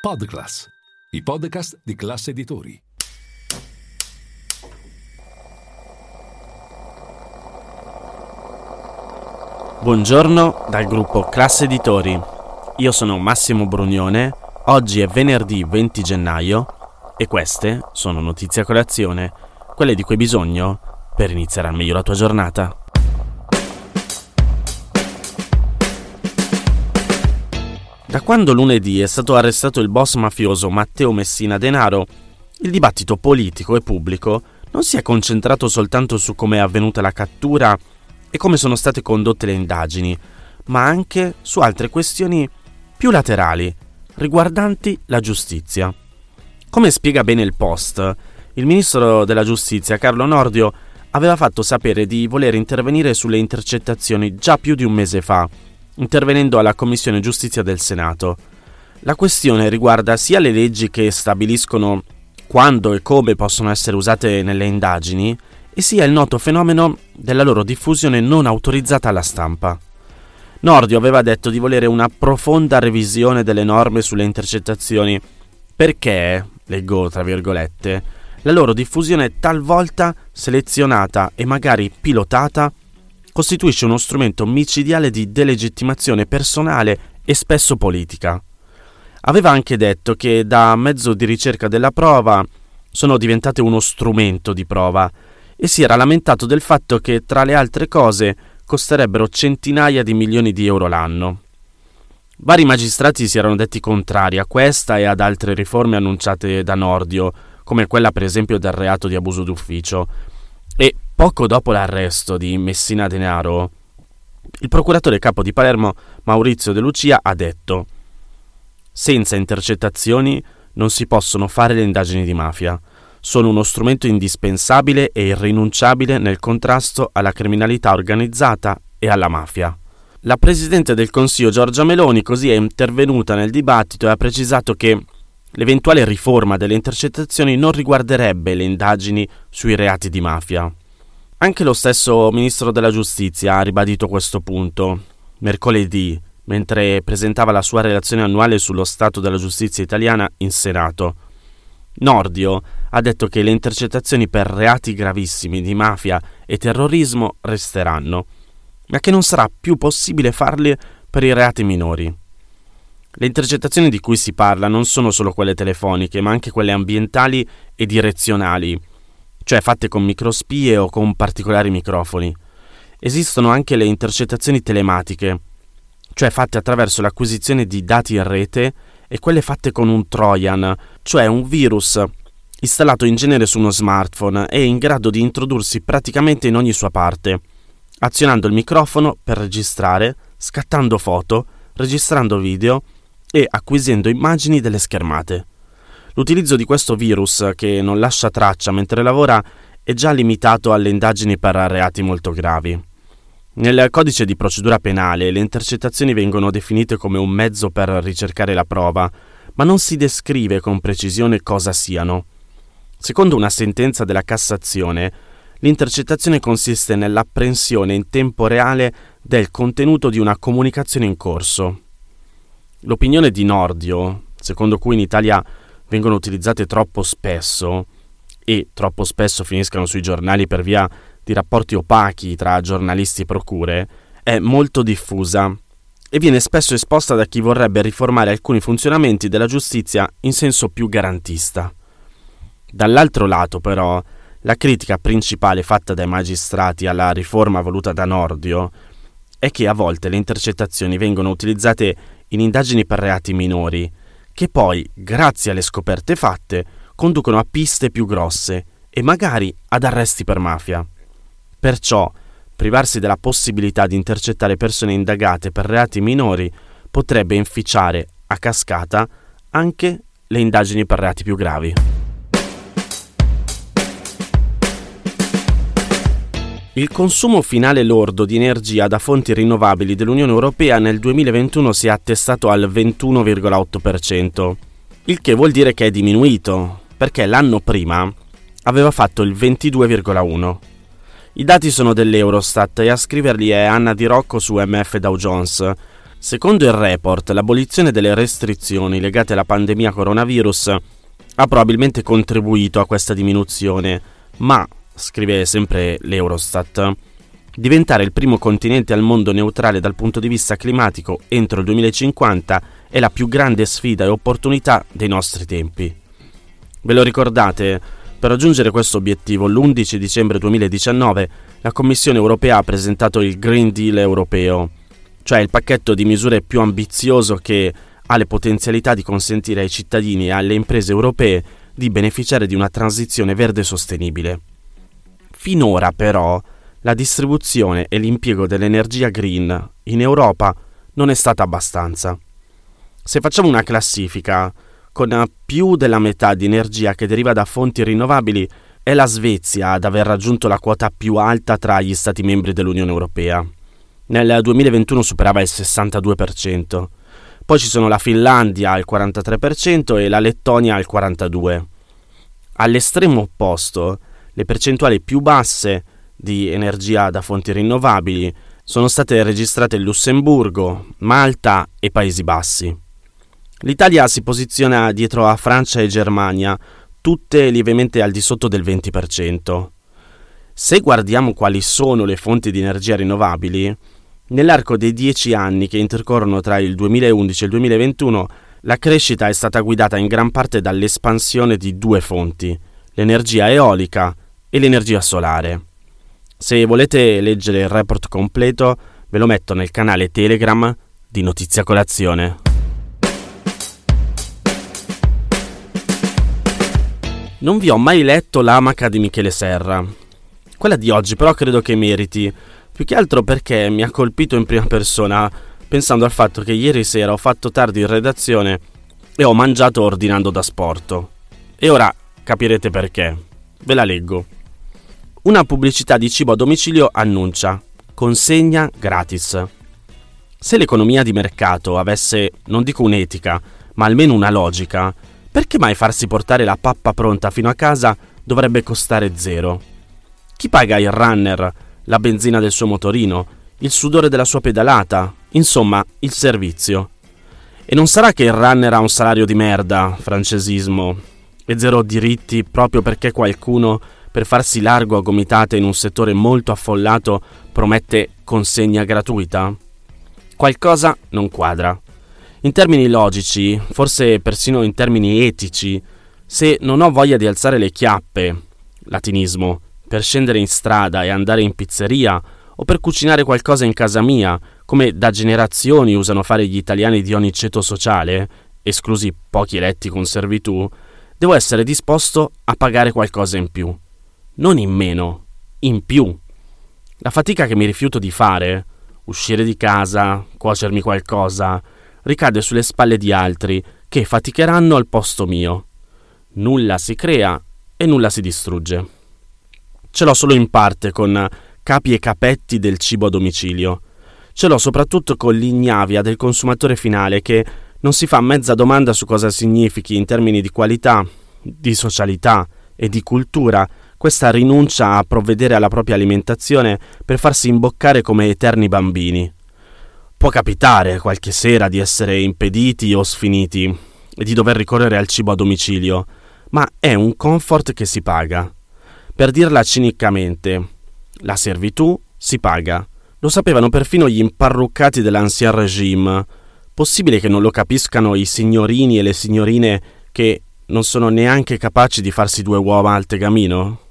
Podclass, i podcast di classe editori. Buongiorno dal gruppo Classe Editori. Io sono Massimo Brugnone. Oggi è venerdì 20 gennaio e queste sono notizie a colazione, quelle di cui hai bisogno per iniziare al meglio la tua giornata. Da quando lunedì è stato arrestato il boss mafioso Matteo Messina Denaro, il dibattito politico e pubblico non si è concentrato soltanto su come è avvenuta la cattura e come sono state condotte le indagini, ma anche su altre questioni più laterali, riguardanti la giustizia. Come spiega bene il Post, il ministro della giustizia Carlo Nordio aveva fatto sapere di voler intervenire sulle intercettazioni già più di un mese fa intervenendo alla Commissione Giustizia del Senato. La questione riguarda sia le leggi che stabiliscono quando e come possono essere usate nelle indagini, e sia il noto fenomeno della loro diffusione non autorizzata alla stampa. Nordio aveva detto di volere una profonda revisione delle norme sulle intercettazioni perché, leggo tra virgolette, la loro diffusione talvolta selezionata e magari pilotata costituisce uno strumento micidiale di delegittimazione personale e spesso politica. Aveva anche detto che da mezzo di ricerca della prova sono diventate uno strumento di prova e si era lamentato del fatto che, tra le altre cose, costerebbero centinaia di milioni di euro l'anno. Vari magistrati si erano detti contrari a questa e ad altre riforme annunciate da Nordio, come quella per esempio del reato di abuso d'ufficio, e poco dopo l'arresto di Messina Denaro, il procuratore capo di Palermo Maurizio De Lucia ha detto senza intercettazioni non si possono fare le indagini di mafia. Sono uno strumento indispensabile e irrinunciabile nel contrasto alla criminalità organizzata e alla mafia. La Presidente del Consiglio Giorgia Meloni così è intervenuta nel dibattito e ha precisato che l'eventuale riforma delle intercettazioni non riguarderebbe le indagini sui reati di mafia. Anche lo stesso ministro della giustizia ha ribadito questo punto. Mercoledì, mentre presentava la sua relazione annuale sullo stato della giustizia italiana in Senato. Nordio ha detto che le intercettazioni per reati gravissimi di mafia e terrorismo resteranno, ma che non sarà più possibile farle per i reati minori. Le intercettazioni di cui si parla non sono solo quelle telefoniche, ma anche quelle ambientali e direzionali, cioè fatte con microspie o con particolari microfoni. Esistono anche le intercettazioni telematiche, cioè fatte attraverso l'acquisizione di dati in rete, e quelle fatte con un Trojan, cioè un virus installato in genere su uno smartphone e in grado di introdursi praticamente in ogni sua parte, azionando il microfono per registrare, scattando foto, registrando video e acquisendo immagini delle schermate. L'utilizzo di questo virus, che non lascia traccia mentre lavora, è già limitato alle indagini per reati molto gravi. Nel codice di procedura penale le intercettazioni vengono definite come un mezzo per ricercare la prova, ma non si descrive con precisione cosa siano. Secondo una sentenza della Cassazione, l'intercettazione consiste nell'apprensione in tempo reale del contenuto di una comunicazione in corso. L'opinione di Nordio, secondo cui in Italia vengono utilizzate troppo spesso e troppo spesso finiscano sui giornali per via di rapporti opachi tra giornalisti e procure, è molto diffusa e viene spesso esposta da chi vorrebbe riformare alcuni funzionamenti della giustizia in senso più garantista. Dall'altro lato, però, la critica principale fatta dai magistrati alla riforma voluta da Nordio è che a volte le intercettazioni vengono utilizzate in indagini per reati minori, che poi, grazie alle scoperte fatte, conducono a piste più grosse e magari ad arresti per mafia. Perciò, privarsi della possibilità di intercettare persone indagate per reati minori potrebbe inficiare a cascata anche le indagini per reati più gravi. Il consumo finale lordo di energia da fonti rinnovabili dell'Unione Europea nel 2021 si è attestato al 21,8%, il che vuol dire che è diminuito, perché l'anno prima aveva fatto il 22,1%. I dati sono dell'Eurostat e a scriverli è Anna Di Rocco su MF Dow Jones. Secondo il report, l'abolizione delle restrizioni legate alla pandemia coronavirus ha probabilmente contribuito a questa diminuzione, ma, scrive sempre l'Eurostat, diventare il primo continente al mondo neutrale dal punto di vista climatico entro il 2050 è la più grande sfida e opportunità dei nostri tempi. Ve lo ricordate? Per raggiungere questo obiettivo, l'11 dicembre 2019, la Commissione europea ha presentato il Green Deal europeo, cioè il pacchetto di misure più ambizioso che ha le potenzialità di consentire ai cittadini e alle imprese europee di beneficiare di una transizione verde sostenibile. Finora però la distribuzione e l'impiego dell'energia green in Europa non è stata abbastanza. Se facciamo una classifica, con più della metà di energia che deriva da fonti rinnovabili, è la Svezia ad aver raggiunto la quota più alta tra gli Stati membri dell'Unione Europea. Nel 2021 superava il 62%. Poi ci sono la Finlandia al 43% e la Lettonia al 42%. All'estremo opposto, le percentuali più basse di energia da fonti rinnovabili sono state registrate in Lussemburgo, Malta e Paesi Bassi. L'Italia si posiziona dietro a Francia e Germania, tutte lievemente al di sotto del 20%. Se guardiamo quali sono le fonti di energia rinnovabili, Nell'arco dei dieci anni che intercorrono tra il 2011 e il 2021, la crescita è stata guidata in gran parte dall'espansione di due fonti, l'energia eolica e l'energia solare. Se volete leggere il report completo, ve lo metto nel canale Telegram di Notizia Colazione. Non vi ho mai letto l'amaca di Michele Serra. Quella di oggi però credo che meriti, più che altro perché mi ha colpito in prima persona, pensando al fatto che ieri sera ho fatto tardi in redazione e ho mangiato ordinando da sporto. E ora capirete perché. Ve la leggo. Una pubblicità di cibo a domicilio annuncia consegna gratis. Se l'economia di mercato avesse, non dico un'etica, ma almeno una logica, perché mai farsi portare la pappa pronta fino a casa dovrebbe costare zero? Chi paga il runner la benzina del suo motorino, il sudore della sua pedalata, insomma, il servizio. E non sarà che il runner ha un salario di merda, francesismo, e zero diritti proprio perché qualcuno, per farsi largo a gomitate in un settore molto affollato, promette consegna gratuita? Qualcosa non quadra. In termini logici, forse persino in termini etici, se non ho voglia di alzare le chiappe, latinismo, per scendere in strada e andare in pizzeria o per cucinare qualcosa in casa mia, come da generazioni usano fare gli italiani di ogni ceto sociale, esclusi pochi eletti con servitù, devo essere disposto a pagare qualcosa in più. Non in meno, in più. La fatica che mi rifiuto di fare, uscire di casa, cuocermi qualcosa, ricade sulle spalle di altri che faticheranno al posto mio. Nulla si crea e nulla si distrugge. Ce l'ho solo in parte con capi e capetti del cibo a domicilio. Ce l'ho soprattutto con l'ignavia del consumatore finale che non si fa mezza domanda su cosa significhi in termini di qualità, di socialità e di cultura questa rinuncia a provvedere alla propria alimentazione per farsi imboccare come eterni bambini. Può capitare qualche sera di essere impediti o sfiniti e di dover ricorrere al cibo a domicilio, ma è un comfort che si paga. Per dirla cinicamente, la servitù si paga. Lo sapevano perfino gli imparruccati dell'ancien regime. Possibile che non lo capiscano i signorini e le signorine che non sono neanche capaci di farsi due uova al tegamino?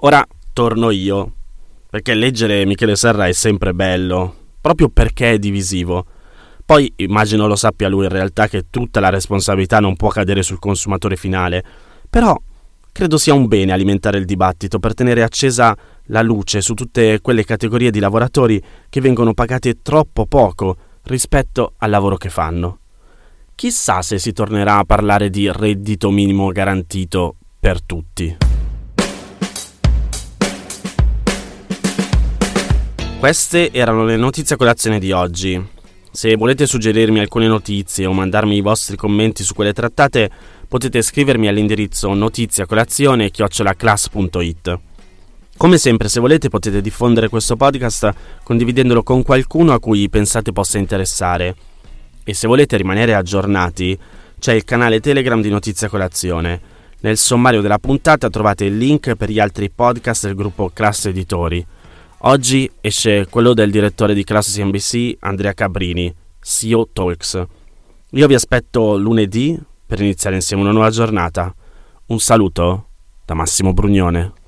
Ora torno io, perché leggere Michele Serra è sempre bello, proprio perché è divisivo. Poi immagino lo sappia lui in realtà che tutta la responsabilità non può cadere sul consumatore finale, però Credo sia un bene alimentare il dibattito per tenere accesa la luce su tutte quelle categorie di lavoratori che vengono pagate troppo poco rispetto al lavoro che fanno. Chissà se si tornerà a parlare di reddito minimo garantito per tutti. Queste erano le notizie a colazione di oggi. Se volete suggerirmi alcune notizie o mandarmi i vostri commenti su quelle trattate, potete scrivermi all'indirizzo notiziacolazione-class.it. Come sempre, se volete potete diffondere questo podcast condividendolo con qualcuno a cui pensate possa interessare. E se volete rimanere aggiornati, c'è il canale Telegram di Notizia Colazione. Nel sommario della puntata trovate il link per gli altri podcast del gruppo Class Editori. Oggi esce quello del direttore di Class CNBC, Andrea Cabrini, CEO Talks. Io vi aspetto lunedì per iniziare insieme una nuova giornata. Un saluto da Massimo Brugnone.